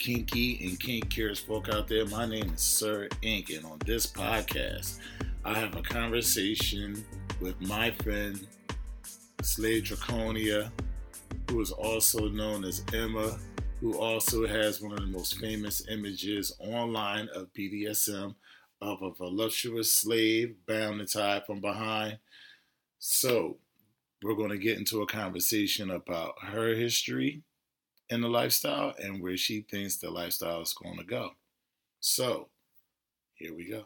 kinky and kink curious folk out there. My name is Sir Inq, And on this podcast, I have a conversation with my friend Slave Draconia, who is also known as Emma, who also has one of the most famous images online of BDSM of a voluptuous slave bound and tied from behind. So, we're going to get into a conversation about her history in the lifestyle and where she thinks the lifestyle is going to go. So, here we go. All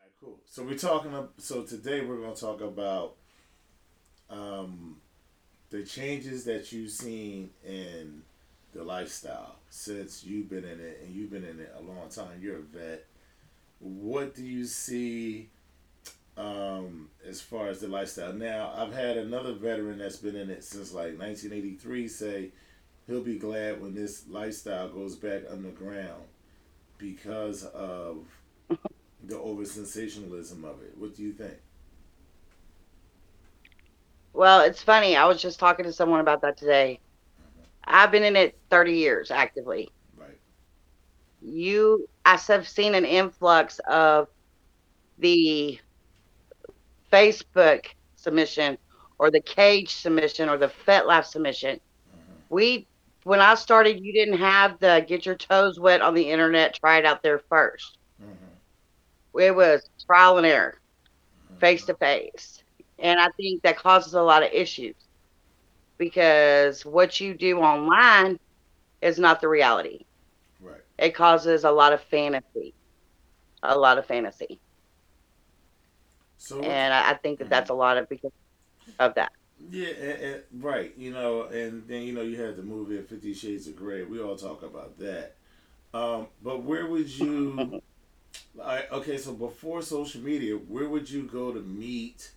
right, cool. So we're talking. So today we're going to talk about um, the changes that you've seen in the lifestyle since you've been in it, and you've been in it a long time. You're a vet. What do you see um, as far as the lifestyle? Now, I've had another veteran that's been in it since like 1983 say he'll be glad when this lifestyle goes back underground because of the over sensationalism of it. What do you think? Well, it's funny. I was just talking to someone about that today. Mm-hmm. I've been in it 30 years actively. Right. You, I have seen an influx of the Facebook submission or the cage submission or the FetLife submission. Mm-hmm. We, when I started, you didn't have the get your toes wet on the internet, try it out there 1st mm-hmm. It was trial and error, face to face. And I think that causes a lot of issues because what you do online is not the reality. Right. It causes a lot of fantasy, a lot of fantasy, So and I, I think that mm-hmm. that's a lot of because of that. Yeah, and, and, right. You know, and then you know you had the movie Fifty Shades of Grey. We all talk about that. Um, but where would you? I, okay, so before social media, where would you go to meet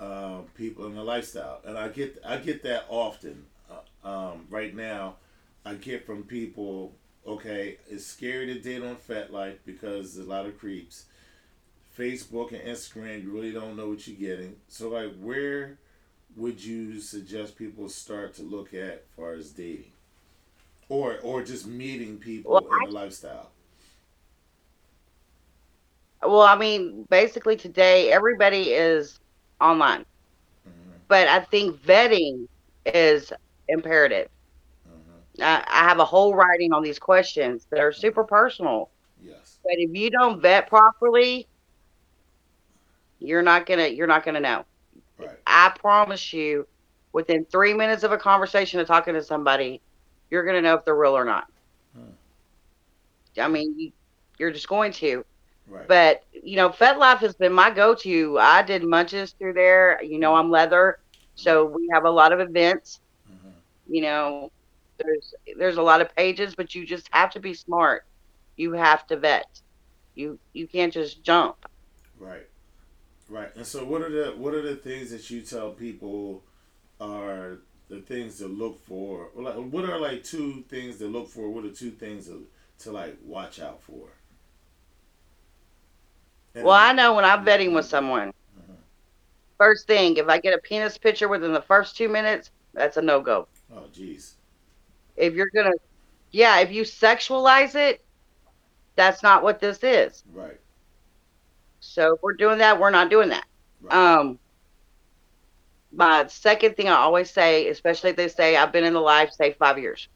um, people in the lifestyle? And I get I get that often. Uh, um, right now, I get from people. Okay, it's scary to date on FetLife because there's a lot of creeps. Facebook and Instagram, you really don't know what you're getting. So, like, where would you suggest people start to look at far as dating? Or or just meeting people Well, in the lifestyle? Well, I mean, basically today everybody is online, mm-hmm. but I think vetting is imperative. Mm-hmm. I, I have a whole writing on these questions that are super mm-hmm. personal, yes. But if you don't vet properly, you're not gonna you're not gonna know. Right I promise you, within three minutes of a conversation of talking to somebody, you're gonna know if they're real or not. I mean, you, you're just going to. right But you know, FetLife has been my go-to. I did munches through there. You know, I'm leather, so we have a lot of events. Mhm. You know, there's there's a lot of pages, but you just have to be smart. You have to vet. You you can't just jump. right right and so what are the what are the things that you tell people are the things to look for? Like what are like two things to look for? What are two things to, to like watch out for? And- Well, I know when I'm vetting with someone, uh-huh. first thing, if I get a penis picture within the first two minutes, that's a no go. oh jeez. If you're gonna, yeah, if you sexualize it, that's not what this is. right So if we're doing that, we're not doing that. right Um, my second thing I always say, especially if they say I've been in the life, say five years.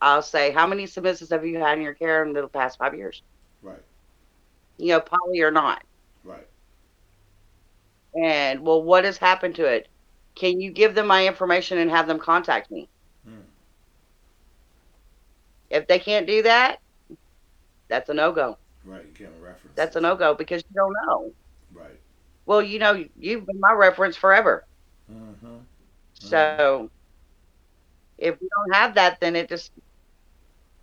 I'll say, how many submissives have you had in your care in the past five years? right You know, poly or not. right And well, what has happened to it? Can you give them my information and have them contact me? Hmm. If they can't do that, that's a no go. Right you can't reference That's a no go because you don't know. right Well, you know, you've been my reference forever. mm-hmm. So if we don't have that, then it just,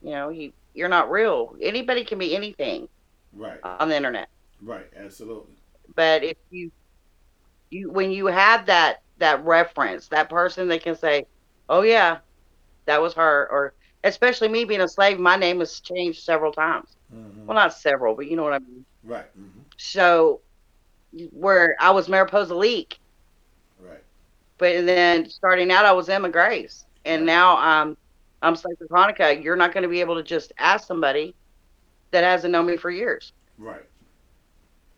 you know, you you're not real. Anybody can be anything. Right. on the internet. Right. Absolutely. But if you you when you have that that reference, that person that can say, "Oh yeah, that was her," or especially me being a slave, my name has changed several times. Hmm Well, not several, but you know what I mean. Right. hmm So where I was Mariposa Leak, Right. but then starting out I was Emma Grace, and Right. now I'm I'm Slave Draconia. You're not going to be able to just ask somebody that hasn't known me for years. Right.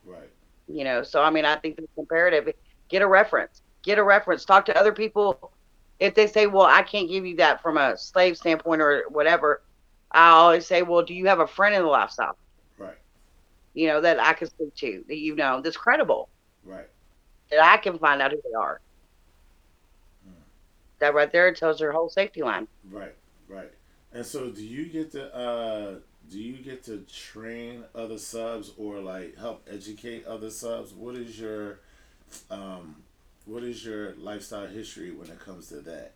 Right. you know so i mean i think it's imperative get a reference get a reference talk to other people if they say well i can't give you that from a slave standpoint or whatever i always say well do you have a friend in the lifestyle Right. you know that i can speak to that you know that's credible Right. that i can find out who they are Mm. that right there tells your whole safety line Right. Right. And so, do you get to uh, do you get to train other subs or like help educate other subs? What is your um, what is your lifestyle history when it comes to that?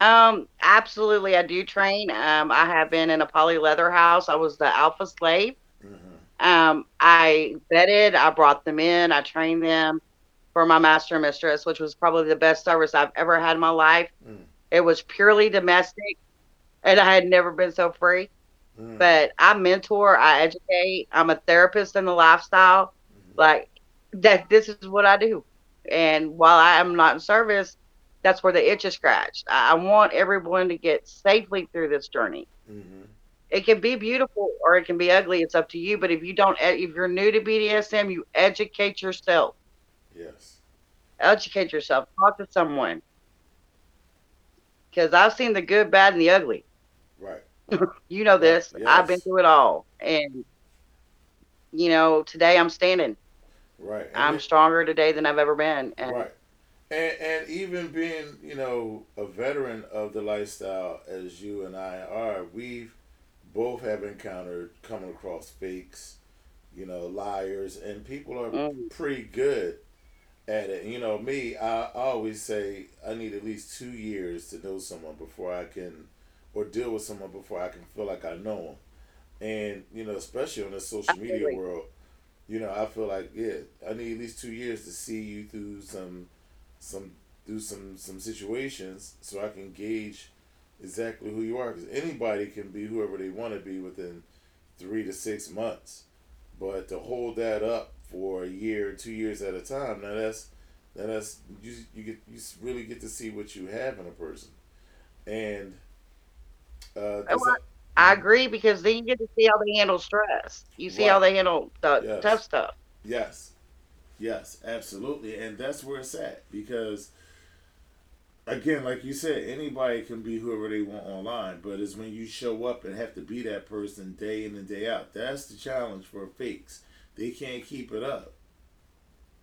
Um absolutely i do train um i have been in a poly leather house i was the alpha slave Mm-hmm. Um, I vetted, I brought them in, I trained them for my master and mistress, which was probably the best service I've ever had in my life. Mm. It was purely domestic, and I had never been so free. Mm-hmm. But I mentor, I educate, I'm a therapist in the lifestyle. Like that, this is what I do. And while I am not in service, that's where the itch is scratched. I I want everyone to get safely through this journey Mm-hmm. it can be beautiful or it can be ugly. It's up to you. But if you don't, if you're new to BDSM, you educate yourself. Yes. Educate yourself. Talk to someone. Because I've seen the good, bad, and the ugly. Right. You know this. Yes. I've been through it all. And, you know, today I'm standing. Right. And I'm it- stronger today than I've ever been. And Right. And and even being, you know, a veteran of the lifestyle as you and I are, we've both have encountered coming across fakes, you know, liars, and people are Mm. pretty good at it. You know, me, I, I always say I need at least two years to know someone before I can, or deal with someone before I can feel like I know them. And you know, especially on the social media world, you know, I feel like yeah, I need at least two years to see you through some, some through some some situations so I can gauge exactly who you are. Because anybody can be whoever they want to be within three to six months, but to hold that up for a year, two years at a time, now that's now that's you you get you really get to see what you have in a person, and uh, I agree because then you get to see how they handle stress. You see how they handle the Yes. tough stuff. Yes. Yes, absolutely. And that's where it's at because again, like you said, anybody can be whoever they want online, but it's when you show up and have to be that person day in and day out. That's the challenge for fakes. They can't keep it up.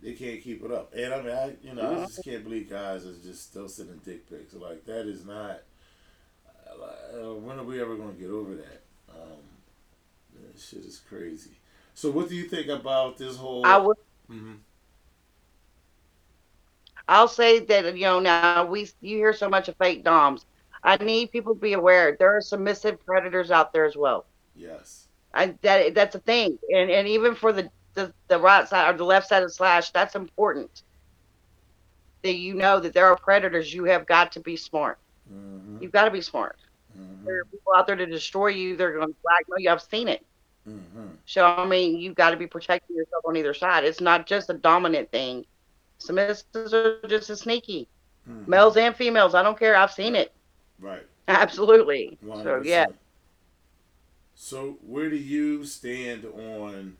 They can't keep it up. And I mean, I you know, I just can't believe guys are just still sending dick pics. Like that is not uh, when are we ever going to get over that? Um, that shit is crazy. So, what do you think about this whole? I would Mhm. I'll say that you know now we you hear so much of fake doms. I need people to be aware there are submissive predators out there as well. Yes. I that that's a thing, and and even for the the, the right side or the left side of slash, that's important. That you know that there are predators. You have got to be smart. Mm-hmm. You've got to be smart. Mm-hmm. There are people out there to destroy you. They're going to blackmail you. I've seen it. Mm-hmm. So I mean, you've got to be protecting yourself on either side. It's not just a dominant thing. Submissives are just as sneaky. Mm-hmm. Males and females. I don't care. I've seen it. Right. Absolutely. 100%. So yeah, So, where do you stand on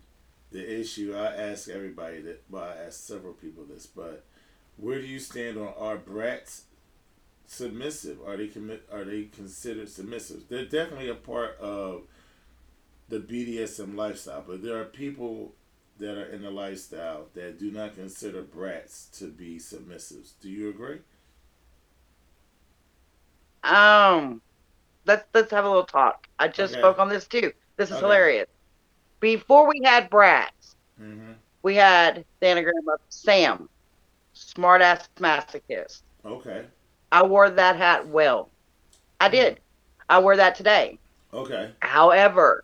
the issue? I ask everybody that. Well, I asked several people this, but where do you stand on are brats submissive? Are they commit? Are they considered submissive? They're definitely a part of the BDSM lifestyle, but there are people that are in the lifestyle that do not consider brats to be submissives. Do you agree? Um, let's let's have a little talk. I just Okay. spoke on this too. This is Okay. hilarious. Before we had brats, Mm-hmm. we had the anagram of Sam, smart ass masochist. Okay. I wore that hat well. I did. I wear that today. Okay. However,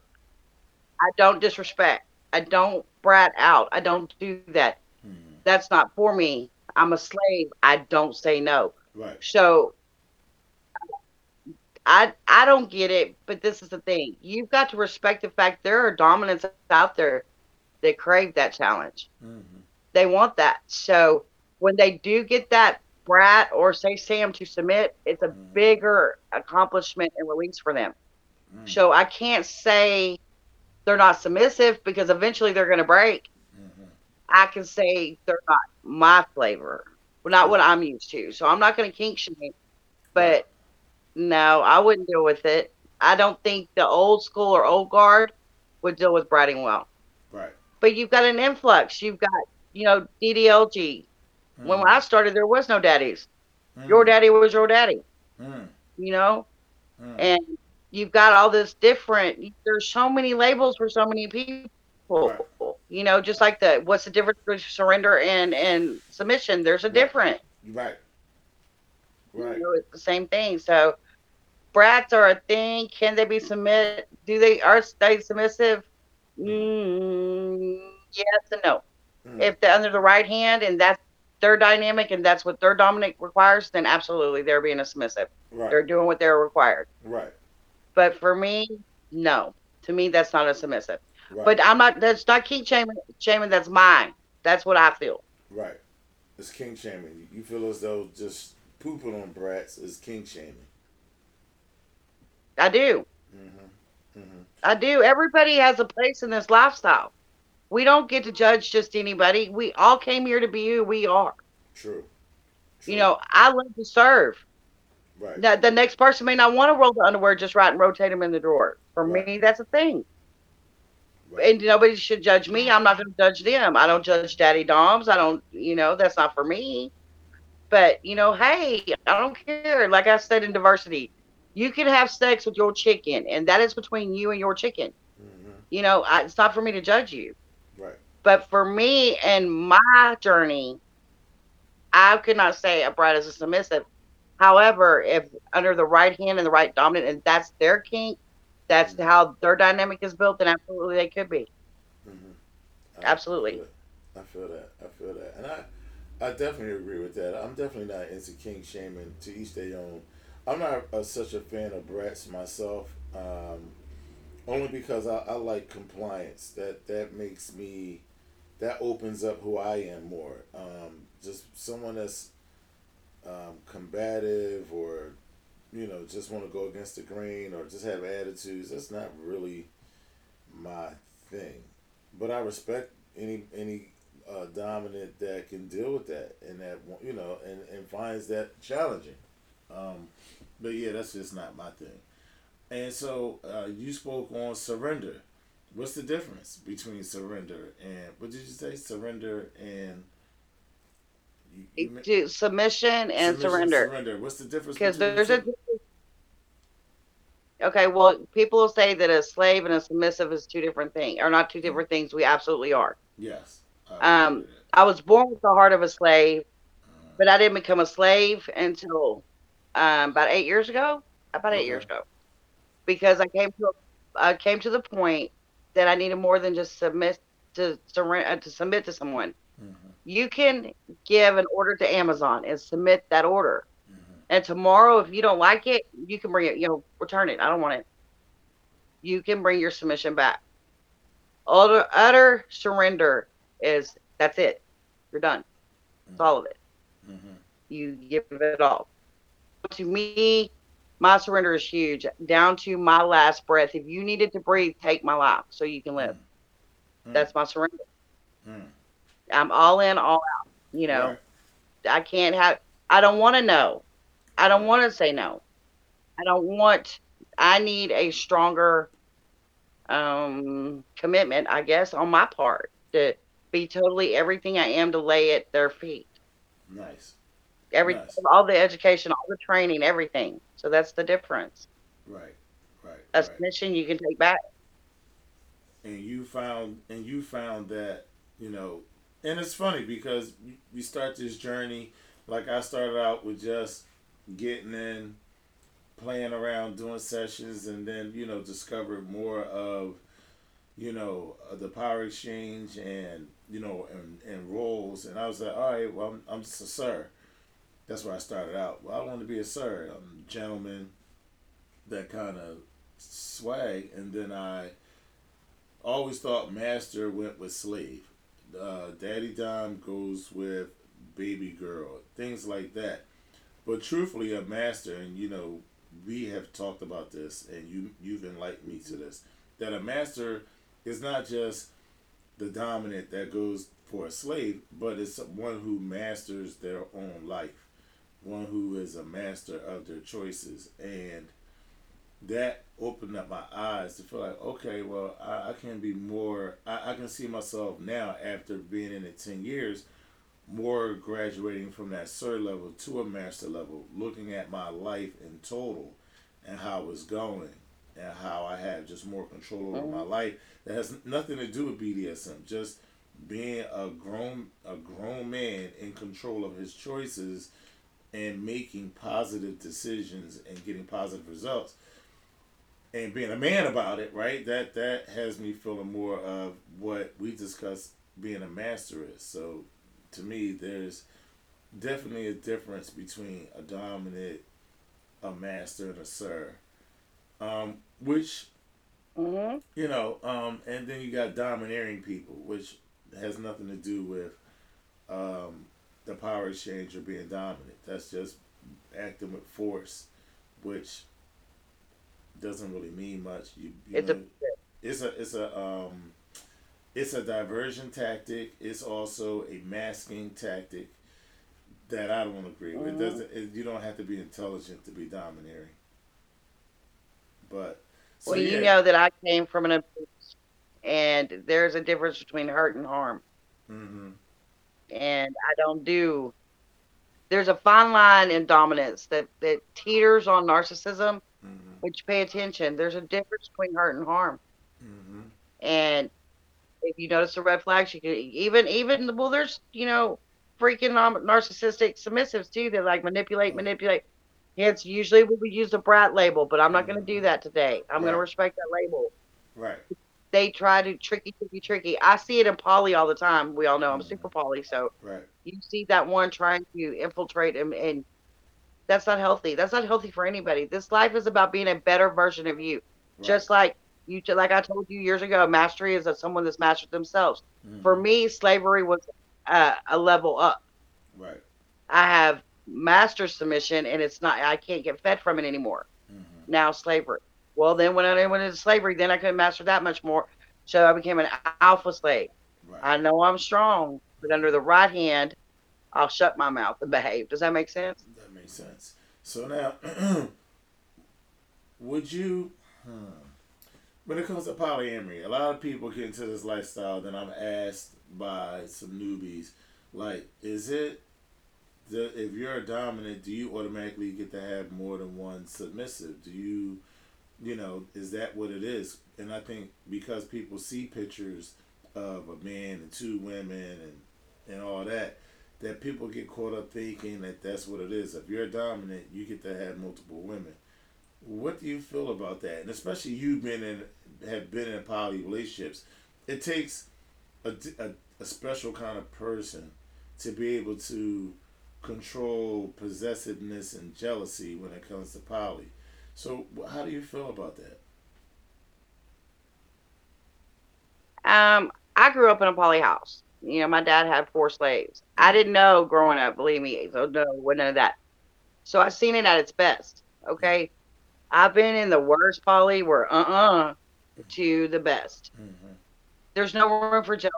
I don't disrespect. I don't brat out. I don't do that. Mhm. That's not for me. I'm a slave. I don't say no. Right. So I I don't get it, but this is the thing. You've got to respect the fact there are dominants out there that crave that challenge. hmm They want that. So when they do get that brat or say Sam to submit, it's a Mhm. bigger accomplishment and release for them. Mm-hmm. So I can't say they're not submissive because eventually they're going to break. hmm I can say they're not my flavor, well, not what I'm used to. So I'm not going to kink shame, but no, I wouldn't deal with it. I don't think the old school or old guard would deal with bratting well. Right. But you've got an influx. You've got, you know, DDLG. When Mhm. I started, there was no daddies. Mhm. Your daddy was your daddy, Mhm. you know? Mhm. And you've got all this different, there's so many labels for so many people. Right. You know, just like the, what's the difference between surrender and, and submission? There's a Right. difference. Right. Right. You know, it's the same thing. So brats are a thing. Can they be submit? Do they are they submissive? Mm, yes and no. Mhm. If they're under the right hand and that's their dynamic and that's what their dominant requires, then absolutely they're being a submissive. Right. They're doing what they're required. Right. But for me, no. To me, that's not a submissive. Right. But I'm not. That's not kink shaming. Shaming. That's mine. That's what I feel. Right. It's kink shaming. You feel as though just pooping on brats is kink shaming. I do. Mm-hmm. Mm-hmm. I do. Everybody has a place in this lifestyle. We don't get to judge just anybody. We all came here to be who we are. True. You know, I love to serve. Right. The, the next person may not want to roll the underwear just right and rotate them in the drawer. For Right. me, that's a thing. Right. And nobody should judge me. I'm not going to judge them. I don't judge daddy doms. I don't, you know, that's not for me. But, you know, hey, I don't care. Like I said in diversity, you can have sex with your chicken, and that is between you and your chicken. Mm-hmm. You know, I, it's not for me to judge you. Right. But for me and my journey, I could not say a bride is a submissive. However, if under the right hand and the right dominant, and that's their kink, that's Mhm. how their dynamic is built, then absolutely they could be. Mm-hmm. Absolutely. I feel that. I feel that. And I, I definitely agree with that. I'm definitely not into kink shaming to each their own. I'm not uh, such a fan of brats myself, um, only because I, I like compliance. That that makes me, that opens up who I am more. Um, just someone that's um, combative or, you know, just want to go against the grain or just have attitudes. That's not really my thing. But I respect any any uh, dominant that can deal with that and that you know and, and finds that challenging. Um, but yeah, that's just not my thing. And so uh, you spoke on surrender. What's the difference between surrender and what did you say? Surrender and you, you Do submission and submission, surrender. Surrender. What's the difference? Because there's the a okay. Well, people will say that a slave and a submissive is two different things, or not two different things. We absolutely are. yes. I Um, agree with that. I was born with the heart of a slave, Uh, but I didn't become a slave until um, about eight years ago. About eight Okay. years ago, because I came to I came to the point that I needed more than just submit to surrender uh, to submit to someone. You can give an order to Amazon and submit that order, mhm. and tomorrow, if you don't like it, you can bring it. You know, return it. I don't want it. You can bring your submission back. Utter, utter surrender is that's it. You're done. That's all of it. Mhm. You give it all. To me, my surrender is huge. Down to my last breath. If you needed to breathe, take my life so you can live. Mm. That's my surrender. I'm all in, all out. You know, Right. I can't have. I don't want to know. I don't want to say no. I don't want. I need a stronger um commitment, I guess, on my part to be totally everything I am to lay at their feet. Nice. Every Nice. all the education, all the training, everything. So that's the difference. Right. Right. A right. submission you can take back. and you found and you found that you know and it's funny because we- start this journey like i started out with just getting in playing around doing sessions and then you know discovered more of you know, uh, the power exchange and you know, and, and roles. And I was like, all right, well, I'm, I'm just a sir. That's where I started out. Well, I wanted to be a sir, I'm a gentleman, that kind of swag. And then I always thought master went with slave. Uh, Daddy Dom goes with baby girl, things like that. But truthfully, a master, and you know, we have talked about this, and you you've enlightened me to this, that a master is not just the dominant that goes for a slave, but it's one who masters their own life, one who is a master of their choices. And that opened up my eyes to feel like, okay, well, I, I can be more, I, I can see myself now after being in it 10 years, more graduating from that sir level to a master level, looking at my life in total and how it's going and how I have just more control over my mm-hmm. life. That has nothing to do with BDSM. Just being a grown a grown man in control of his choices and making positive decisions and getting positive results and being a man about it right that that has me feeling more of what we discussed being a master is so to me there's definitely a difference between a dominant a master and a sir um, which mm-hmm. you know, um, and then you got domineering people, which has nothing to do with um, the power exchange or being dominant. That's just acting with force, which doesn't really mean much. You, you it's, know, a, it's a it's a um, it's a diversion tactic. It's also a masking tactic that I don't agree with. Mm-hmm. It doesn't. It, you don't have to be intelligent to be domineering. But so, well, you know that I came from an abuse, and there's a difference between hurt and harm. Mm-hmm. And I don't do. There's a fine line in dominance that that teeters on narcissism. Mm-hmm. Which pay attention. There's a difference between hurt and harm. Mm-hmm. And if you notice the red flags, you can even even the well, there's you know freaking narcissistic submissives too that like manipulate, manipulate. It's usually we use the brat label, but I'm not going to do that today. I'm right. going to respect that label. Right. They try to tricky, tricky, tricky. I see it in poly all the time. We all know I'm mm-hmm. super poly, so right. you see that one trying to infiltrate and, and that's not healthy. That's not healthy for anybody. This life is about being a better version of you. Right. Just like you, like I told you years ago, mastery is someone that's mastered themselves. Mm-hmm. For me, slavery was uh, a level up. Right. I have master submission and it's not I can't get fed from it anymore. Mm-hmm. Now slavery. Well then when I went into slavery, then I couldn't master that much more. So I became an alpha slave. Right. I know I'm strong, but under the right hand, I'll shut my mouth and behave. Does that make sense? That makes sense. So now would you hmm, when it comes to polyamory, a lot of people get into this lifestyle, then I'm asked by some newbies, like, is it the, if you're a dominant, do you automatically get to have more than one submissive? Do you, you know, is that what it is? And I think because people see pictures of a man and two women and and all that, that people get caught up thinking that that's what it is. If you're dominant, you get to have multiple women. What do you feel about that? And especially you been in have been in poly relationships, it takes a, a, a special kind of person to be able to control possessiveness and jealousy when it comes to poly. So, how do you feel about that? Um, I grew up in a poly house. You know, my dad had four slaves. I didn't know growing up, believe me. So no, none of that. So I've seen it at its best. Okay, I've been in the worst poly where uh uh-uh, uh to the best. Mm-hmm. There's no room for jealousy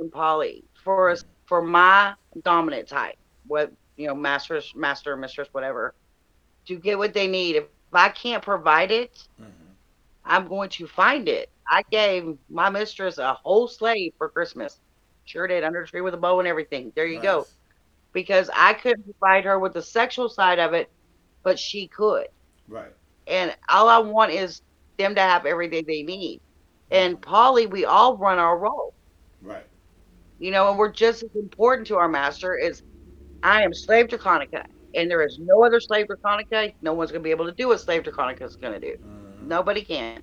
in poly for us for my dominant type what you know, masters, master, mistress, whatever, to get what they need. If I can't provide it, mm-hmm. I'm going to find it. I gave my mistress a whole slave for Christmas. Sure did, under the tree with a bow and everything. There you nice. go. Because I couldn't provide her with the sexual side of it, but she could. Right. And all I want is them to have everything they need. And. Poly, we all run our role. Right. You know, and we're just as important to our master as I am slave to Draconia, and there is no other slave to Draconia. No one's going to be able to do what slave to Draconia is going to do. Mm-hmm. Nobody can.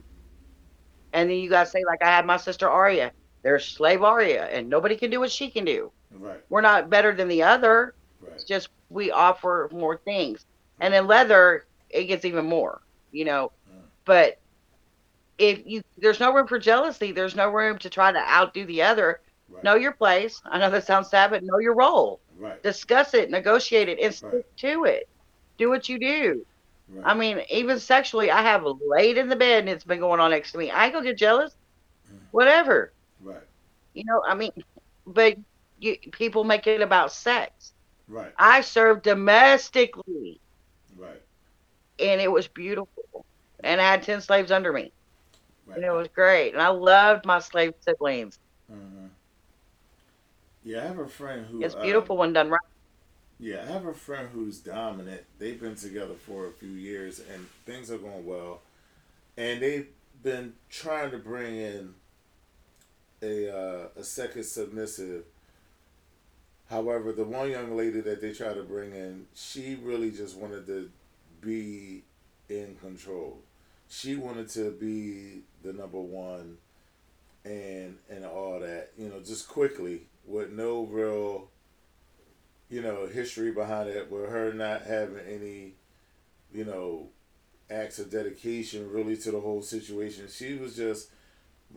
And then you gotta say, like I had my sister Aria. There's slave Aria, and nobody can do what she can do. Right. We're not better than the other. Right. It's just we offer more things. And in leather, it gets even more, you know. Mm. But if you there's no room for jealousy, there's no room to try to outdo the other. Right. Know your place. I know that sounds sad, but know your role. Right. Discuss it, negotiate it, and stick Right. to it. Do what you do. Right. I mean, even sexually, I have laid in the bed and it's been going on next to me. I ain't gonna get jealous. Mm. Whatever. You know, I mean, but you, people make it about sex. Right. I served domestically Right. and it was beautiful. And I had 10 slaves under me. Right. And it was great. And I loved my slave siblings. Mhm. Yeah, I have a friend who. It's uh, beautiful when done right. Yeah, I have a friend who's dominant. They've been together for a few years and things are going well. And they've been trying to bring in a uh, a second submissive. However, the one young lady that they try to bring in, she really just wanted to be in control. She wanted to be the number one and and all that, you know, just quickly with no real you know, history behind it with her not having any, you know, acts of dedication really to the whole situation. She was just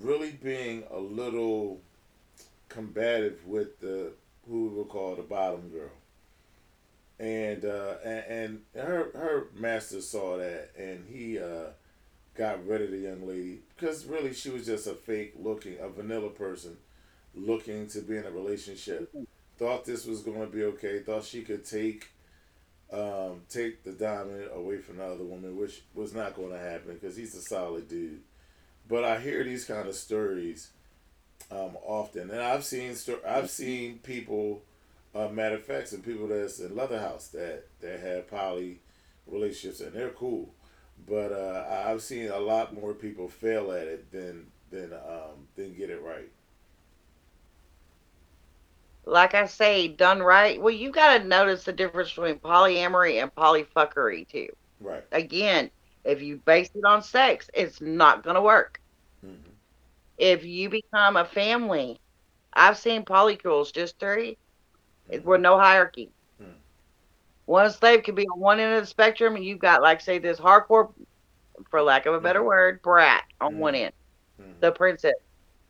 really being a little combative with the who we would call the bottom girl. And uh and, and her her master saw that and he uh got rid of the young lady because really she was just a fake looking a vanilla person looking to be in a relationship thought this was going to be okay. Thought she could take um, take the diamond away from the other woman, which was not going to happen because he's a solid dude. But I hear these kind of stories um, often, and I've seen sto- I've seen people, uh, matter of fact, some people that's in Leatherhouse that that had poly relationships and they're cool. But uh, I've seen a lot more people fail at it than than um, than get it right. Like I say, done right. Well, you got to notice the difference between polyamory and polyfuckery, too. Right. Again, if you base it on sex, it's not going to work. hmm If you become a family, I've seen polycules, just three, it- with no hierarchy. Hmm. One slave could be on one end of the spectrum, and you've got, like, say, this hardcore, for lack of a better word, brat on Hmm. one end, hmm the princess.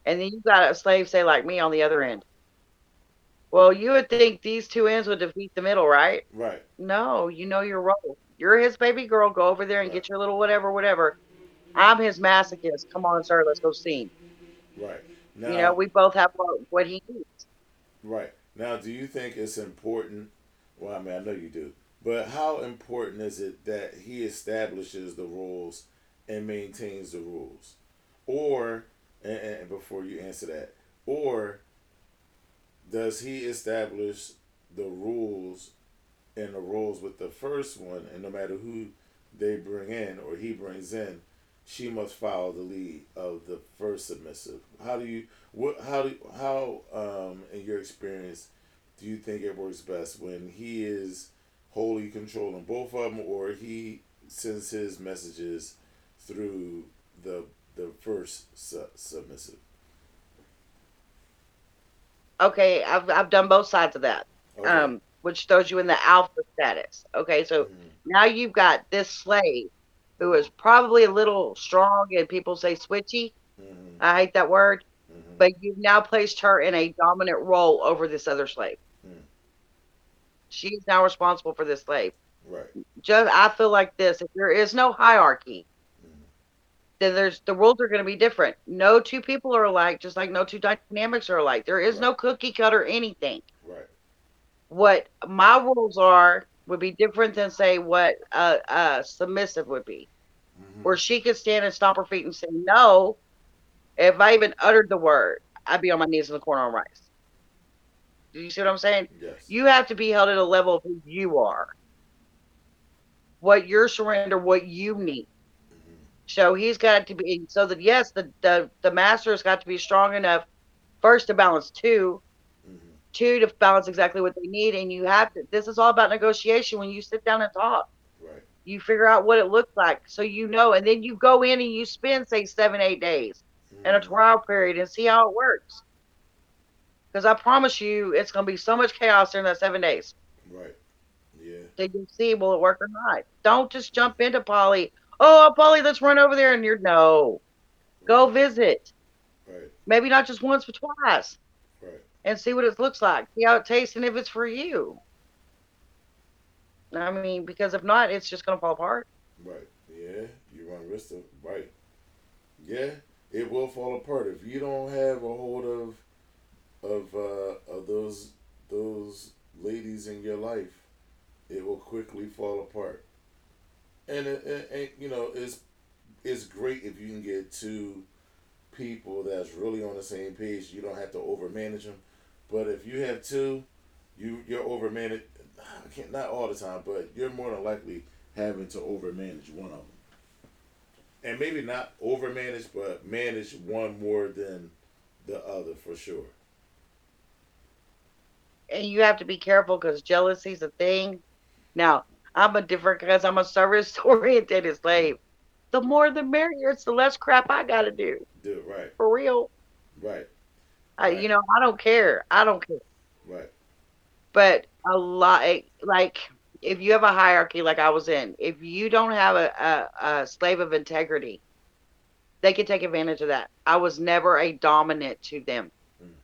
And then you've got a slave, say, like me, on the other end. Well, you would think these two ends would defeat the middle, right? Right. No, you know your role. You're his baby girl. Go over there and get your little whatever, whatever. I'm his masochist. Come on, sir. Let's go see. him. Right. Now, you know, we both have what, what he needs. right. Now, do you think it's important? Well, I mean, I know you do. But how important is it that he establishes the rules and maintains the rules? Or, and, and before you answer that, or does he establish the rules and the rules with the first one, and no matter who they bring in or he brings in, she must follow the lead of the first submissive. How do you what how do how um in your experience do you think it works best when he is wholly controlling both of them or he sends his messages through the the first su- submissive? Okay, I've I've done both sides of that. Okay. Um, which throws you in the alpha status. Okay, so Mhm. now you've got this slave who is probably a little strong and people say switchy. Mhm. I hate that word. Mhm. But you've now placed her in a dominant role over this other slave. Mm. She's now responsible for this slave. right. Just I feel like this: if there is no hierarchy, Mhm. then there's the rules are going to be different. No two people are alike, just like no two dynamics are alike. There is no cookie cutter anything. What my rules are would be different than say what a, a submissive would be, Mhm. where she could stand and stomp her feet and say no. If I even uttered the word, I'd be on my knees in the corner on rice. Do you see what I'm saying? Yes. You have to be held at a level of who you are, what your surrender, what you need. Mhm. So he's got to be so that yes, the the the master has got to be strong enough first to balance two. Two to balance exactly what they need, and you have to. This is all about negotiation. When you sit down and talk, Right. you figure out what it looks like, so you know, and then you go in and you spend say seven eight days. and a Mhm. trial period and see how it works. Because I promise you, it's going to be so much chaos during that seven days. Right. Yeah. Then you see will it work or not. Don't just jump into poly. Oh, Poly, let's run over there and you're no. Go visit. Right. Maybe not just once, but twice. And see what it looks like. See how it tastes and if it's for you. I mean, because if not, it's just gonna fall apart. Right. Yeah. You run risk of right. Yeah. It will fall apart if you don't have a hold of of uh, of those those ladies in your life. It will quickly fall apart. And it, it, it you know it's it's great if you can get two people that's really on the same page. You don't have to overmanage them. But if you have two, you you're overmanaged. I can't not all the time, but you're more than likely having to overmanage one of them. And maybe not overmanage, but manage one more than the other for sure. And you have to be careful because jealousy's a thing. Now, I'm a different because I'm a service oriented slave. The more the merrier. It's the less crap I gotta do. Do right, For real. right, Right. you know, I don't care. I don't care. right. But a lot, like, if you have a hierarchy like I was in, if you don't have a, a, a slave of integrity, they can take advantage of that. I was never a dominant to them, Mm.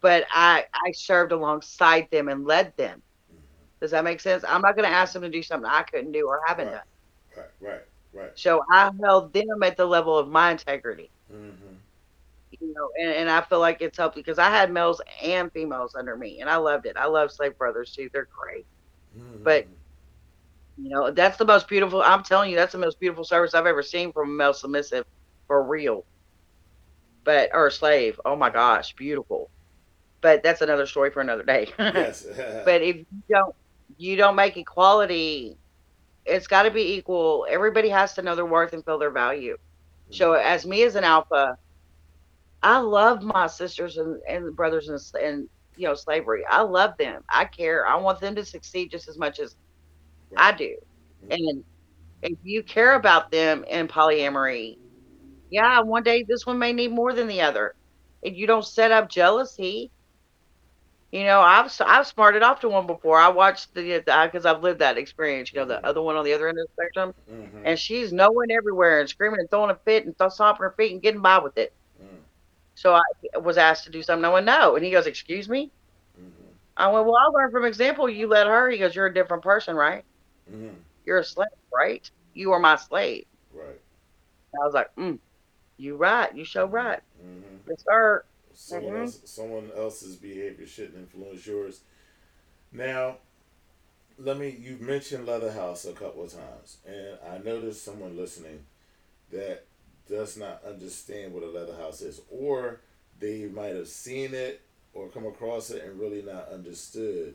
but I I served alongside them and led them. Mhm. Does that make sense? I'm not going to ask them to do something I couldn't do or haven't Right. done. Right, right, right. So I held them at the level of my integrity. Mm-hmm. You know, and, and I feel like it's helped because I had males and females under me, and I loved it. I love slave brothers too; they're great. Mm-hmm. But- You know, that's the most beautiful. I'm telling you, that's the most beautiful service I've ever seen from a male submissive, for real. But or a slave. Oh my gosh, beautiful. But that's another story for another day. yes, but if you don't, you don't make equality. It's got to be equal. Everybody has to know their worth and feel their value. So as me as an alpha, I love my sisters and, and brothers and, in you know slavery. I love them. I care. I want them to succeed just as much as I do. And if you care about them in polyamory, yeah, one day this one may need more than the other. And you don't set up jealousy. You know, I've I've smarted off to one before. I watched the because I've lived that experience. You know, the other one on the other end of the spectrum, Mhm. and she's knowing everywhere and screaming and throwing a fit and stomping her feet and getting by with it. So I was asked to do something. I went no, and he goes, "Excuse me." Mhm. I went, "Well, I learned from example. You let her." He goes, "You're a different person, right? Mhm. You're a slave, right? You are my slave." Right. I was like, mm, "You right. You show right, Mm-hmm. yes, sir." Someone Mhm. else, someone else's behavior shouldn't influence yours. Now, let me. You've mentioned Leatherhouse a couple of times, and I noticed someone listening that does not understand what a Leatherhouse is, or they might have seen it or come across it and really not understood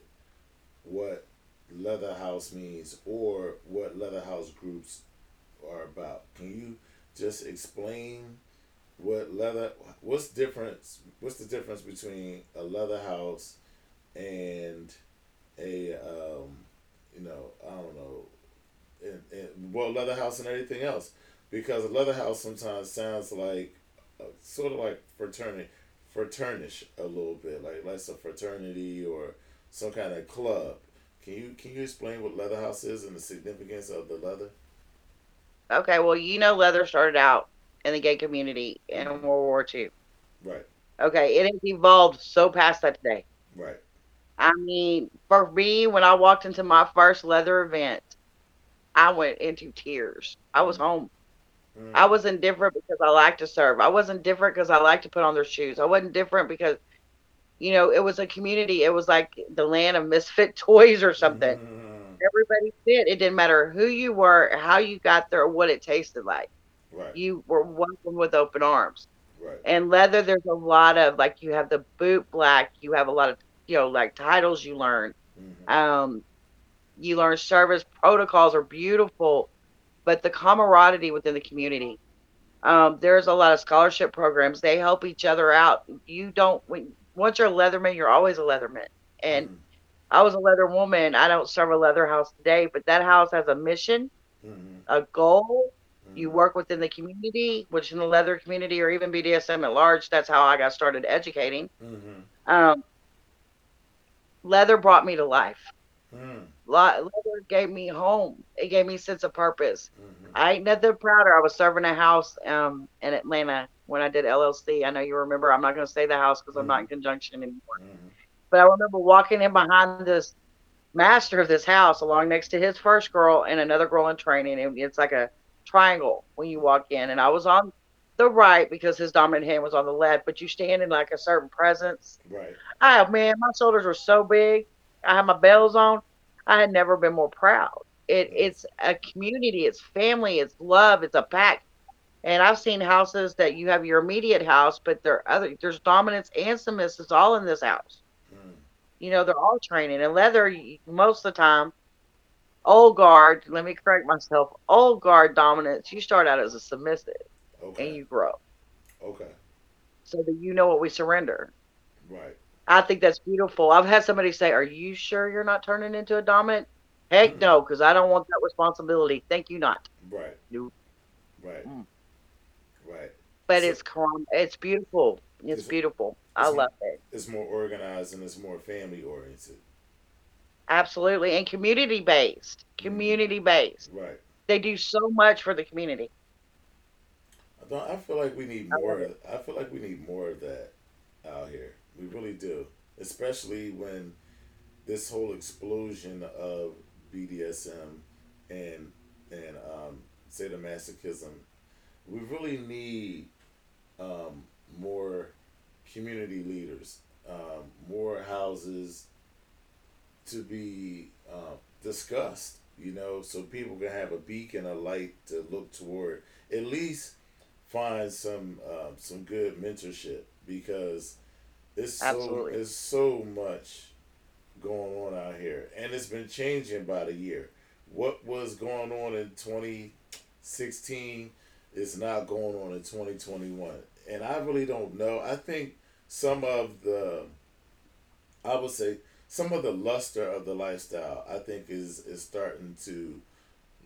what Leatherhouse means or what Leatherhouse groups are about. Can you just explain what leather what's difference what's the difference between a leather house and a um you know i don't know and, and, well leather house and everything else because a leather house sometimes sounds like uh, sort of like fraternity fraternish a little bit like like a fraternity or some kind of club can you can you explain what leather house is and the significance of the leather Okay, well, you know, leather started out in the gay community in World War II. right Okay, it has evolved so past that today. right I mean, for me, when I walked into my first leather event, I went into tears. I was home. Mm. I wasn't different because I like to serve. I wasn't different because I like to put on their shoes. I wasn't different because, you know, it was a community. It was like the land of misfit toys or something. Mhm. Everybody fit. It didn't matter who you were, how you got there, or what it tasted like. right You were welcome with open arms. right And leather, there's a lot of like you have the boot black. You have a lot of you know like titles you learn. Mhm. Um, you learn service protocols are beautiful, but the camaraderie within the community. Um, there's a lot of scholarship programs. They help each other out. You don't when once you're a leatherman, you're always a leatherman. And Mhm. I was a leather woman. I don't serve a leather house today, but that house has a mission, Mhm. a goal, You work within the community, which in the leather community or even BDSM at large, that's how I got started educating. Mm-hmm. Um, leather brought me to life. Leather gave me home. It gave me a sense of purpose. Mm-hmm. I ain't nothing prouder. I was serving a house um, in Atlanta when I did LLC. I know you remember. I'm not going to say the house because I'm not in conjunction anymore. Mm-hmm. But I remember walking in behind this master of this house along next to his first girl and another girl in training. And it's like a triangle when you walk in. And I was on the right because his dominant hand was on the left, but you stand in like a certain presence. Right. I man, my shoulders were so big. I had my bells on. I had never been more proud. It it's a community, it's family, it's love, it's a pack. And I've seen houses that you have your immediate house, but there are other there's dominance and submissives all in this house. Mm. You know, they're all training. And leather, most of the time, old guard, let me correct myself, old guard dominance, you start out as a submissive Okay. and you grow okay. so that you know what we surrender. Right. I think that's beautiful. I've had somebody say, Are you sure you're not turning into a dominant? Heck Mm. no, because I don't want that responsibility. Thank you not. Right. No. Right. Mm. Right. But So- it's calm. It's beautiful. It's Is it- beautiful. I is it- love it. It's more organized and it's more family oriented. Absolutely. And community based. Community based. Right. They do so much for the community. I don't. I feel like we need I more. I feel like we need more of that out here. We really do, especially when this whole explosion of BDSM and and um, sadomasochism. We really need um, more community leaders, um, more houses to be uh, discussed. You know, so people can have a beacon a light to look toward. At least find some um, some good mentorship because it's so it's so much going on out here, and it's been changing by the year. What was going on in twenty sixteen is not going on in twenty twenty one, and I really don't know. I think some of the, I would say, some of the luster of the lifestyle, I think is is starting to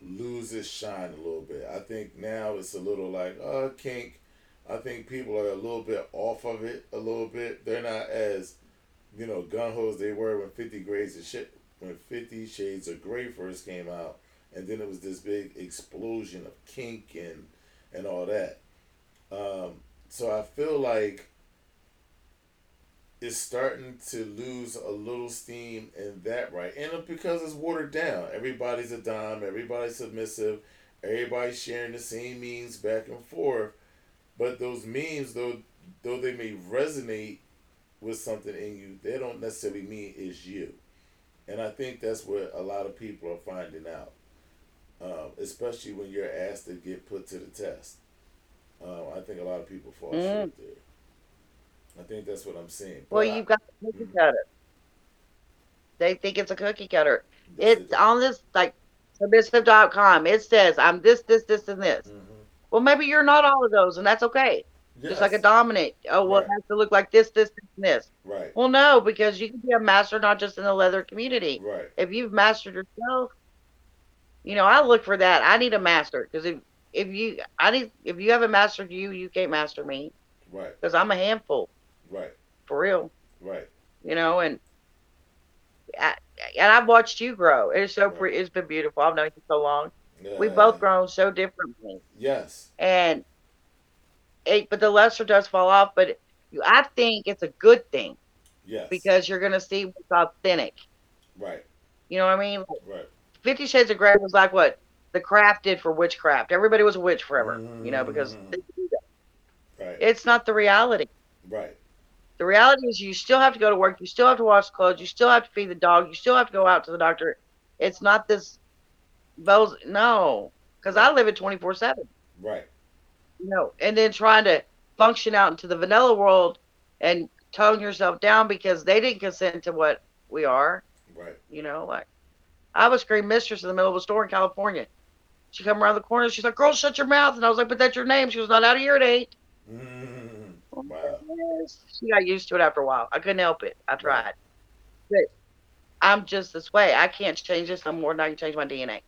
lose its shine a little bit. I think now it's a little like, uh, kink. I think people are a little bit off of it a little bit. They're not as, you know, gun ho as they were when Fifty Grades of shit when Fifty Shades of Grey first came out, and then it was this big explosion of kink and and all that. Um, so I feel like it's starting to lose a little steam in that right, and because it's watered down. Everybody's a dime. Everybody's submissive. Everybody's sharing the same means back and forth. But those memes, though, though they may resonate with something in you, they don't necessarily mean it's you. And I think that's what a lot of people are finding out, um, especially when you're asked to get put to the test. Um, I think a lot of people fall Mm. short there. I think that's what I'm saying. Well, But I- you've got the cookie Mhm. cutter. They think it's a cookie cutter. It's on this, like, submissive.com. It says, I'm this, this, this, and this. Mhm. Well, maybe you're not all of those, and that's okay. Just like a dominant. Oh, well, Right. it has to look like this, this, this, and this. Right, Well, no, because you can be a master not just in the leather community. right, If you've mastered yourself, you know, I look for that. I need a master because if if you I need if you haven't mastered you, you can't master me right, because I'm a handful right, for real. right. You know, and I, and I've watched you grow. It's so pretty. It's been beautiful. I've known you so long. We've both grown so differently. Yes. and it, but the lesser does fall off. But you, I think it's a good thing Yes. because you're gonna see what's authentic. right, You know what I mean? right. Fifty Shades of Grey was like what the craft did for witchcraft. Everybody was a witch forever, you know, because Mhm. they. Right, it's not the reality. right, The reality is you still have to go to work, you still have to wash clothes, you still have to feed the dog, you still have to go out to the doctor. It's not this those no, because I live it twenty four seven. right, you know, and then trying to function out into the vanilla world and tone yourself down because they didn't consent to what we are, right. you know, like I was scream mistress in the middle of a store in California. She come around the corner, she's like, Girl, shut your mouth and I was like, But that's your name. She was not out of here at eight. Mm, wow. She got used to it after a while. I couldn't help it. I tried. But I'm just this way. I can't change this no more than I can change my DNA.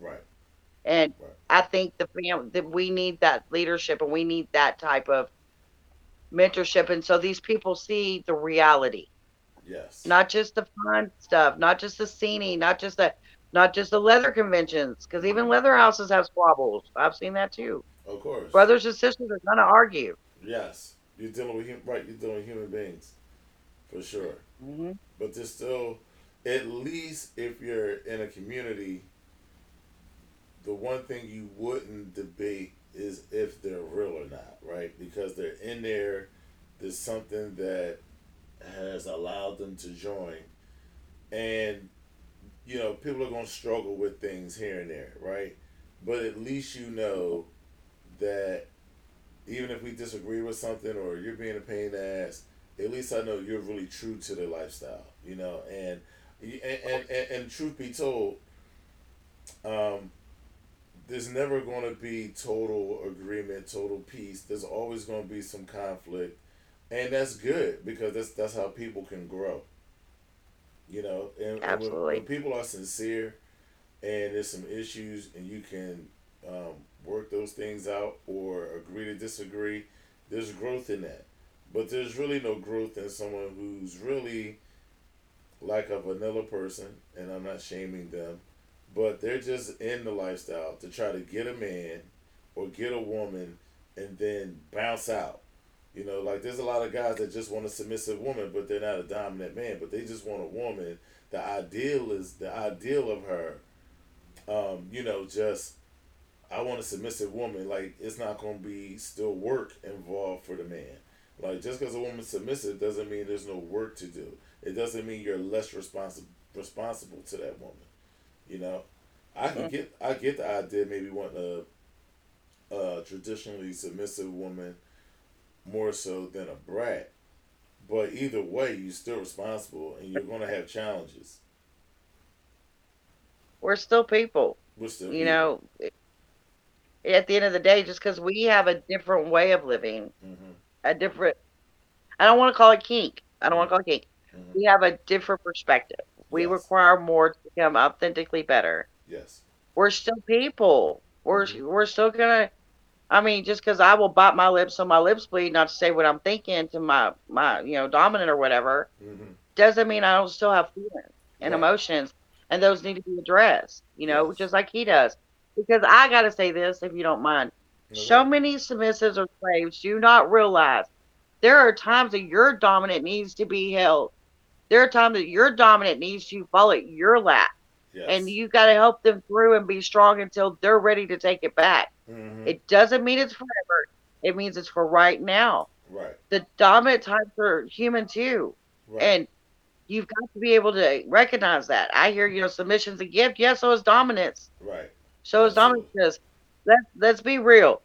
Right, And Right. I think the family that we need that leadership and we need that type of mentorship. And so these people see the reality, Yes. not just the fun stuff, not just the scenery, not just the not just the leather conventions, because even leather houses have squabbles. I've seen that too. of course. Brothers and sisters are gonna argue. Yes. You're dealing with hum- right. You're dealing with human beings, for sure. hmm But there's still, at least if you're in a community, the one thing you wouldn't debate is if they're real or not, right? Because they're in there. There's something that has allowed them to join, and you know people are going to struggle with things here and there, right? But at least you know that even if we disagree with something or you're being a pain in the ass, at least I know you're really true to the lifestyle, you know. And and and, and, and truth be told, um, there's never going to be total agreement, total peace. There's always going to be some conflict, and that's good because that's that's how people can grow. You know, and, and when, when people are sincere, and there's some issues, and you can um, work those things out or agree to disagree, there's growth in that. But there's really no growth in someone who's really like a vanilla person, and I'm not shaming them, but they're just in the lifestyle to try to get a man or get a woman and then bounce out. You know, like there's a lot of guys that just want a submissive woman, but they're not a dominant man, but they just want a woman. The ideal is the ideal of her, um, you know, just I want a submissive woman. Like it's not going to be still work involved for the man. Like just because a woman's submissive doesn't mean there's no work to do. It doesn't mean you're less responsible responsible to that woman. You know, I can get I get the idea maybe wanting a, a traditionally submissive woman more so than a brat. But either way, you're still responsible, and you're going to have challenges. We're still people. We're still You know, at the end of the day, just because we have a different way of living, hmm a different, I don't want to call it kink. I don't want to call it kink. hmm We have a different perspective. We Yes. require more to become authentically better. Yes. We're still people. We're Mhm. we're still gonna. I mean, just because I will bite my lips so my lips bleed, not to say what I'm thinking to my my you know dominant or whatever, hmm doesn't mean I don't still have feelings and Right. emotions, and those need to be addressed. You know, Yes. just like he does. Because I gotta say this, if you don't mind. So many submissives or slaves do not realize there are times that your dominant needs to be held. There are times that your dominant needs to fall at your lap, Yes. and you've got to help them through and be strong until they're ready to take it back. hmm It doesn't mean it's forever. It means it's for right now. right. The dominant times are human too, Right. and you've got to be able to recognize that. I hear you know submission's a gift. Yes, so is dominance. right. So is dominance. Because let's let's be real.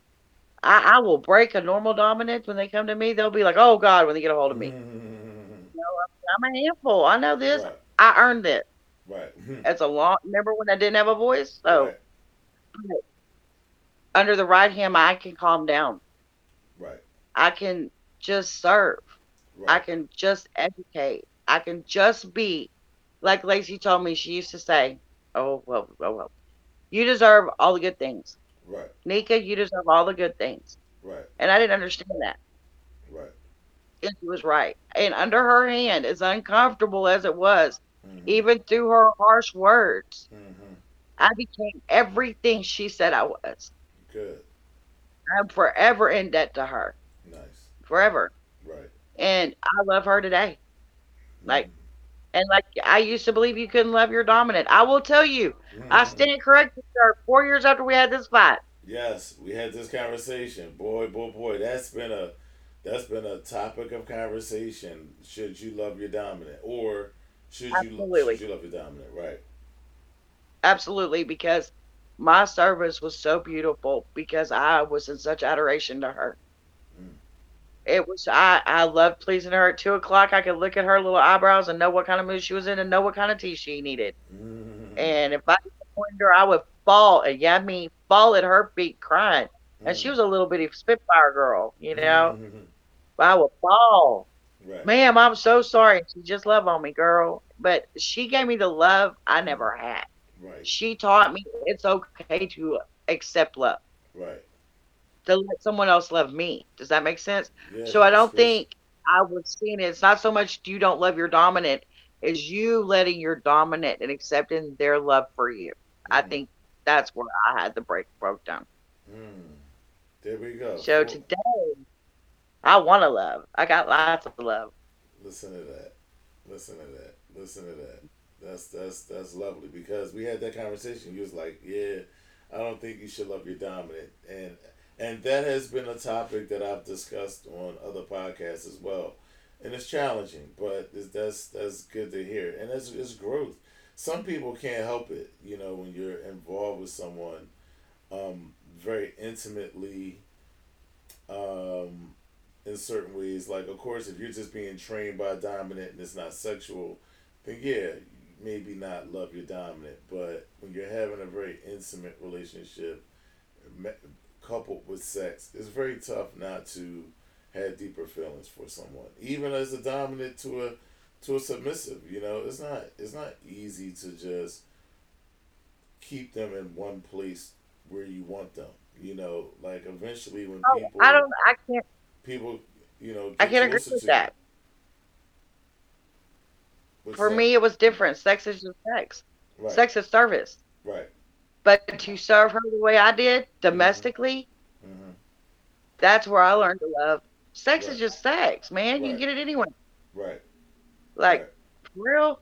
I, I will break a normal dominant when they come to me. They'll be like, "Oh God," when they get a hold of me. Mhm. I'm a handful. I know this. Right. I earned it. Right. It's a long. Remember when I didn't have a voice? So Right. under the right hand, I can calm down. Right. I can just serve. Right. I can just educate. I can just be, like Lacey told me. She used to say, "Oh well, oh well, you deserve all the good things, Right. Nika. You deserve all the good things." Right. And I didn't understand that. And she was right. And under her hand, as uncomfortable as it was, Mhm. even through her harsh words, Mhm. I became everything she said I was. Good. I'm forever in debt to her. Nice. Forever. Right. And I love her today. Like- Mhm. And like I used to believe you couldn't love your dominant. I will tell you, I Mhm. stand corrected, sir. Four years after we had this fight. Yes, we had this conversation. Boy, boy, boy, that's been a that's been a topic of conversation. Should you love your dominant, or should you should you love your dominant? Right. Absolutely, because my service was so beautiful because I was in such adoration to her. Mm. It was I I loved pleasing her at two o'clock. I could look at her little eyebrows and know what kind of mood she was in and know what kind of tea she needed. Mhm. And if I disappointed her, I would fall and yeah, I mean fall at her feet crying. And she was a little bitty spitfire girl, you know. Mhm. I would fall. Right. Ma'am, I'm so sorry. She just love on me, girl. But she gave me the love I never had. Right. She taught me it's okay to accept love. Right. To let someone else love me. Does that make sense? Yeah, so I don't good. think I was seeing it. It's not so much you don't love your dominant, as you letting your dominant and accepting their love for you. I Mhm. think that's where I had the break broke down. Mm. There we go. So Full- today, I want to love. I got lots of love. Listen to that. Listen to that. Listen to that. That's that's that's lovely because we had that conversation. You was like, yeah, I don't think you should love your dominant, and and that has been a topic that I've discussed on other podcasts as well, and it's challenging, but it's, that's that's good to hear, and it's, it's growth. Some people can't help it, you know, when you're involved with someone, um, very intimately, um, in certain ways. Like, of course, if you're just being trained by a dominant and it's not sexual, then yeah, maybe not love your dominant. But when you're having a very intimate relationship, me- coupled with sex, it's very tough not to have deeper feelings for someone, even as a dominant to a to a submissive. You know, it's not it's not easy to just keep them in one place where you want them. You know, like eventually when Oh, people I don't. I can't. People, you know, I can't agree with to that. What's For that? me, it was different. Sex is just sex. right, Sex is service. right, But to serve her the way I did domestically, hmm that's where I learned to love. Sex Right. is just sex, man. You Right. can get it anyway. right, Like real.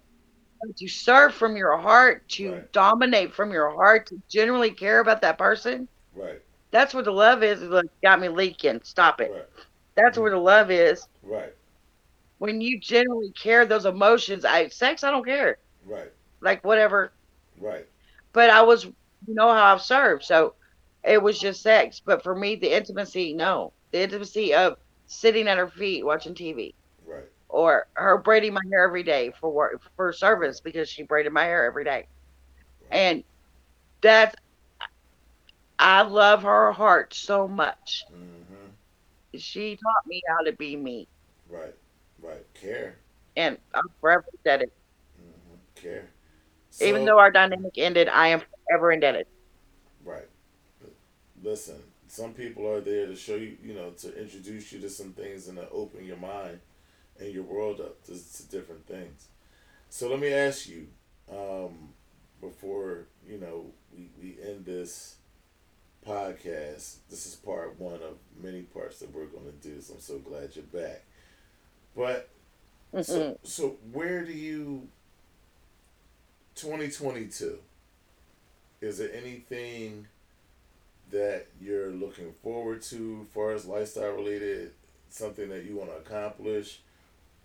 To serve from your heart, to Right. dominate from your heart, to genuinely care about that person. right, That's what the love is. Look, got me leaking. Stop it. right, That's where the love is. right, When you genuinely care those emotions. I sex, I don't care. right, Like whatever. right, But I was, you know how I've served, so it was just sex. But for me, the intimacy, no, the intimacy of sitting at her feet watching TV, right, or her braiding my hair every day for work for service because she braided my hair every day, and that's. I love her heart so much. hmm She taught me how to be me, right, right. Care, and I'm forever indebted. hmm care. Even though our dynamic ended, I am forever indebted. Right. Listen, some people are there to show you, you know, to introduce you to some things and to open your mind and your world up to, to different things. So let me ask you, um, before, you know, we, we end this podcast, this is part one of many parts that we're going to do. So I'm so glad you're back. But so, so where do you 2022 is there anything that you're looking forward to as far as lifestyle related something that you want to accomplish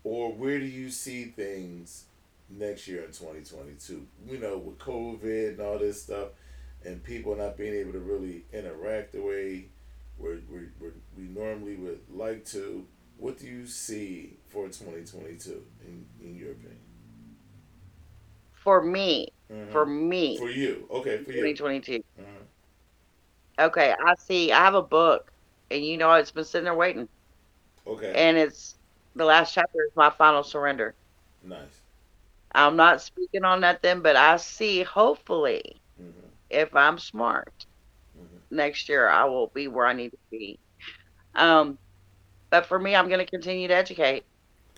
or where do you see things next year in 2022 you know with covid and all this stuff and people not being able to really interact the way we're, we're, we're, we normally would like to what do you see for 2022 in, in your opinion For me, Mhm. for me, for you okay for you 2022. Mhm. Okay, I see. I have a book, and you know it's been sitting there waiting, okay and it's the last chapter is my final surrender. nice I'm not speaking on nothing, but I see. Hopefully, if I'm smart, Mhm. next year I will be where I need to be. Um, but for me, I'm going to continue to educate.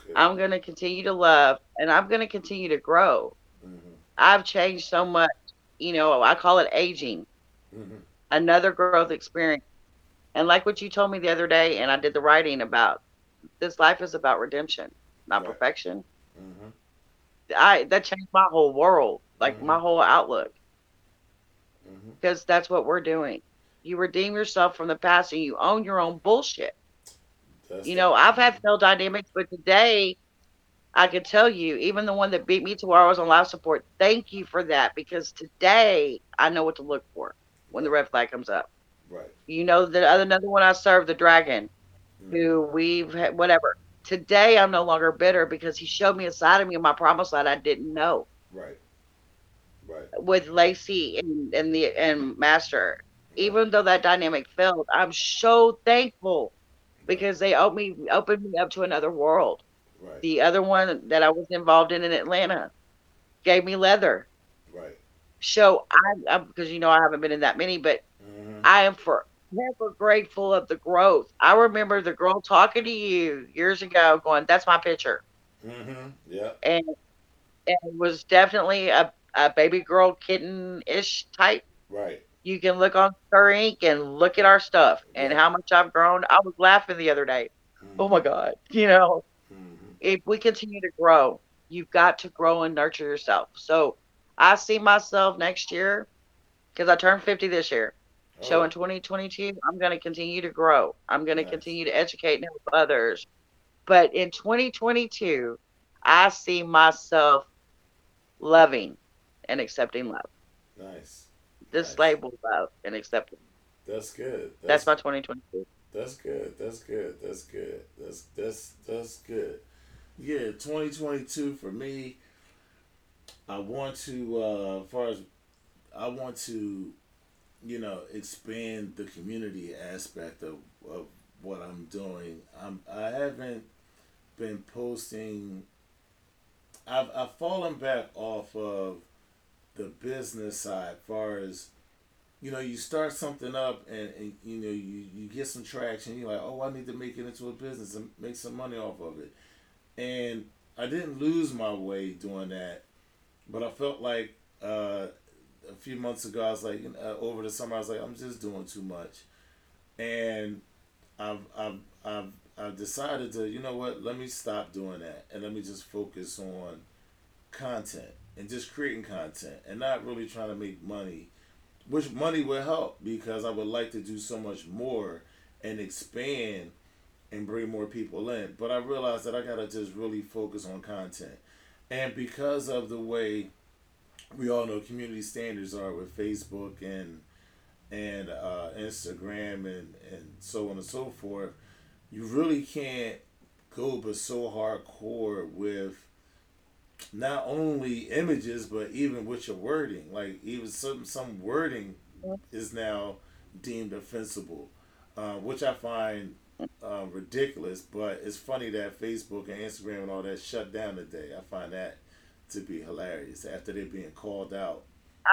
Good. I'm going to continue to love, and I'm going to continue to grow. Mhm. I've changed so much. You know, I call it aging. Mhm. another growth experience. And like what you told me the other day, and I did the writing about this life is about redemption, not Right. perfection. Mhm. I that changed my whole world, like Mhm. my whole outlook, Mhm. because that's what we're doing. You redeem yourself from the past, and you own your own bullshit. That's You know, I've had failed dynamics, but today I can tell you, even the one that beat me to where I was on life support, thank you for that, because today I know what to look for when the red flag comes up. right. You know, the other another one I served, the dragon. Mhm. who we've had, whatever. Today, I'm no longer bitter because he showed me a side of me in my promised land I didn't know Right. Right. with Lacey and, and the and Master. Even though that dynamic failed, I'm so thankful because they opened me opened me up to another world. Right. The other one that I was involved in in Atlanta gave me leather. Right. So I, I because you know I haven't been in that many, but Mhm. Mm-hmm. I am forever grateful of the growth. I remember the girl talking to you years ago, going, "That's my picture." Mm-hmm. Yeah. And, and it was definitely a, a baby girl kitten ish type. Right. You can look on Sir Inq and look at our stuff and how much I've grown. I was laughing the other day. Mm-hmm. Oh my God. You know, mm-hmm. if we continue to grow, you've got to grow and nurture yourself. So I see myself next year because I turned 50 this year. Oh. So in 2022, I'm going to continue to grow. I'm going to continue to educate and help others. But in 2022, I see myself loving and accepting love. Nice. This nice. label love and accepting. That's good. That's, that's my 2022. That's good. That's good. That's good. That's that's that's good. Yeah, 2022 for me. I want to, uh, as far as I want to, you know, expand the community aspect of, of what I'm doing. I'm I haven't been posting. I've I've fallen back off of the business side, far as you know, you start something up and, and you know you, you get some traction. You're like, oh, I need to make it into a business and make some money off of it. And I didn't lose my way doing that, but I felt like uh, a few months ago I was like, over the summer I was like, I'm just doing too much, and I've I've I've I've decided to, you know what, let me stop doing that and let me just focus on content and just creating content and not really trying to make money which money will help because I would like to do so much more and expand and bring more people in. But I realized that I gotta just really focus on content. And because of the way we all know community standards are with Facebook and and uh, Instagram and, and so on and so forth, you really can't go but so hardcore with not only images but even with your wording. Like even some some wording is now deemed offensible, uh, which I find uh, ridiculous. But it's funny that Facebook and Instagram and all that shut down today. I find that to be hilarious after they're being called out.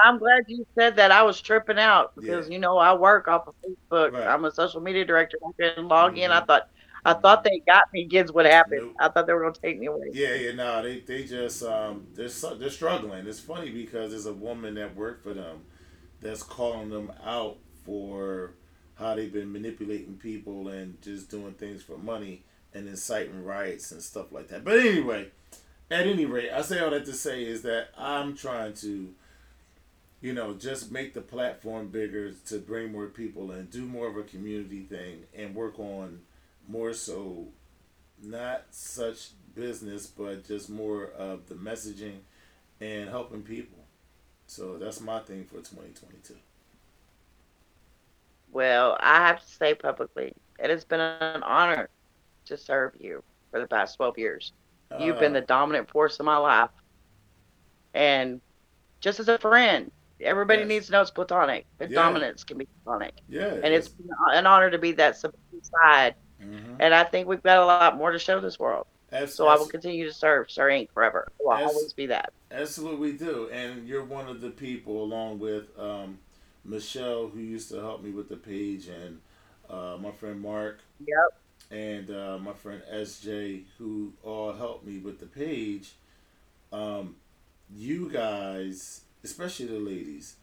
I'm glad you said that. I was tripping out because yeah. you know I work off of Facebook. Right. I'm a social media director. I can log mm-hmm. in. I mm-hmm. thought I thought they got me. Kids, what happened? Nope. I thought they were gonna take me away. Yeah, yeah, no, they they just um they're they're struggling. It's funny because there's a woman that worked for them that's calling them out for how they've been manipulating people and just doing things for money and inciting riots and stuff like that. But anyway, at any rate, I say all that to say is that I'm trying to, you know, just make the platform bigger to bring more people and do more of a community thing and work on more so not such business but just more of the messaging and helping people. So that's my thing for 2022. Well, I have to say publicly, it has been an honor to serve you for the past 12 years. Uh, You've been the uh. dominant force of my life. And just as a friend, everybody yes. needs to know it's platonic, but yeah. dominance can be platonic. Yeah. And it's an honor to be that side Mm-hmm. And I think we've got a lot more to show this world. As, so as, I will continue to serve Sir forever. Will as, always be that. Absolutely do. And you're one of the people, along with um, Michelle, who used to help me with the page, and uh, my friend Mark. Yep. And uh, my friend SJ, who all helped me with the page. Um, you guys, especially the ladies,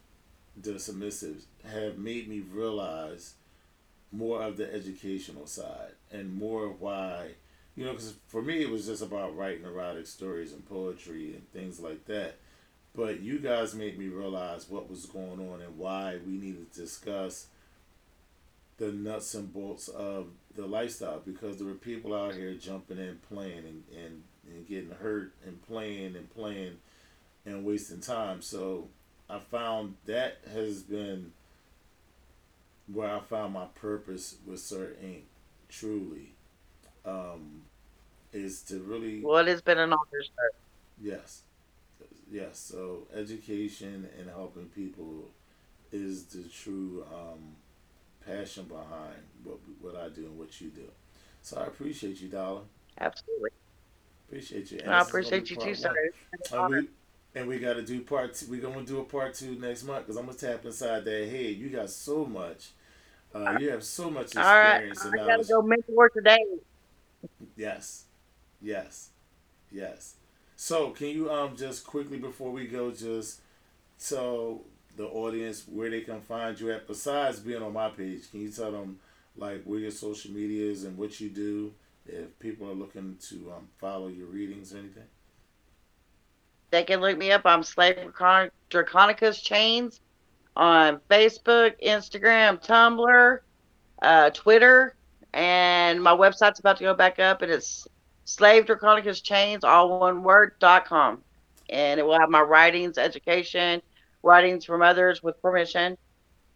the submissives, have made me realize more of the educational side and more why you know because for me it was just about writing erotic stories and poetry and things like that. But you guys made me realize what was going on and why we needed to discuss the nuts and bolts of the lifestyle because there were people out here jumping in playing and, and, and getting hurt and playing and playing and wasting time. So i found that has been where I found my purpose with Sir Inq, truly, um, is to really. Well, it has been an honor, sir. Yes, yes. So education and helping people is the true um, passion behind what what I do and what you do. So I appreciate you, Dollar. Absolutely. Appreciate you. And I appreciate you too, sir. We, and we got to do part two. We're gonna do a part two next month because I'm gonna tap inside that head. You got so much. Uh, you have so much experience. All right, I gotta go mentor today. Yes, yes, yes. So, can you um just quickly before we go, just tell the audience where they can find you at besides being on my page? Can you tell them like where your social media is and what you do if people are looking to um, follow your readings or anything? They can look me up. I'm Slave Draconia's Chains on Facebook, Instagram, Tumblr, uh, Twitter, and my website's about to go back up, and it's Slave Draconia's Chains, all one word, dot com. And it will have my writings, education, writings from others with permission.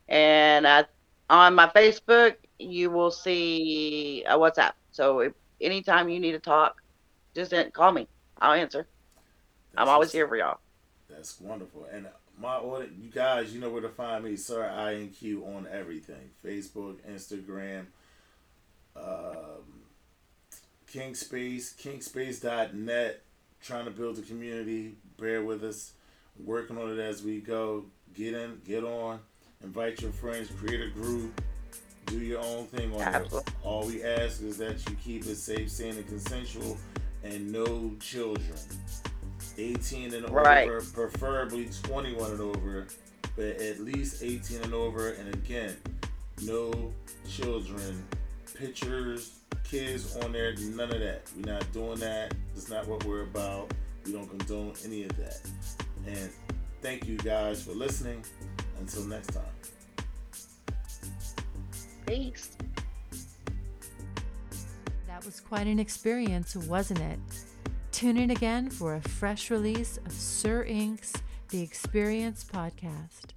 And uh, on my Facebook, you will see a WhatsApp. So if, anytime you need to talk, just call me. I'll answer. I'm always here for y'all. That's wonderful. And my order, you guys, you know where to find me, Sir INQ on everything: Facebook, Instagram, um, KinkSpace, KinkSpace.net. Trying to build a community. Bear with us. Working on it as we go. Get in, get on. Invite your friends. Create a group. Do your own thing on it. All we ask is that you keep it safe, sane, and consensual, and no children. 18 and right. over, preferably 21 and over, but at least 18 and over. And again, no children, pictures, kids on there, none of that. We're not doing that. That's not what we're about. We don't condone any of that. And thank you guys for listening. Until next time. Peace. That was quite an experience, wasn't it? Tune in again for a fresh release of Sir Inq's The Experience podcast.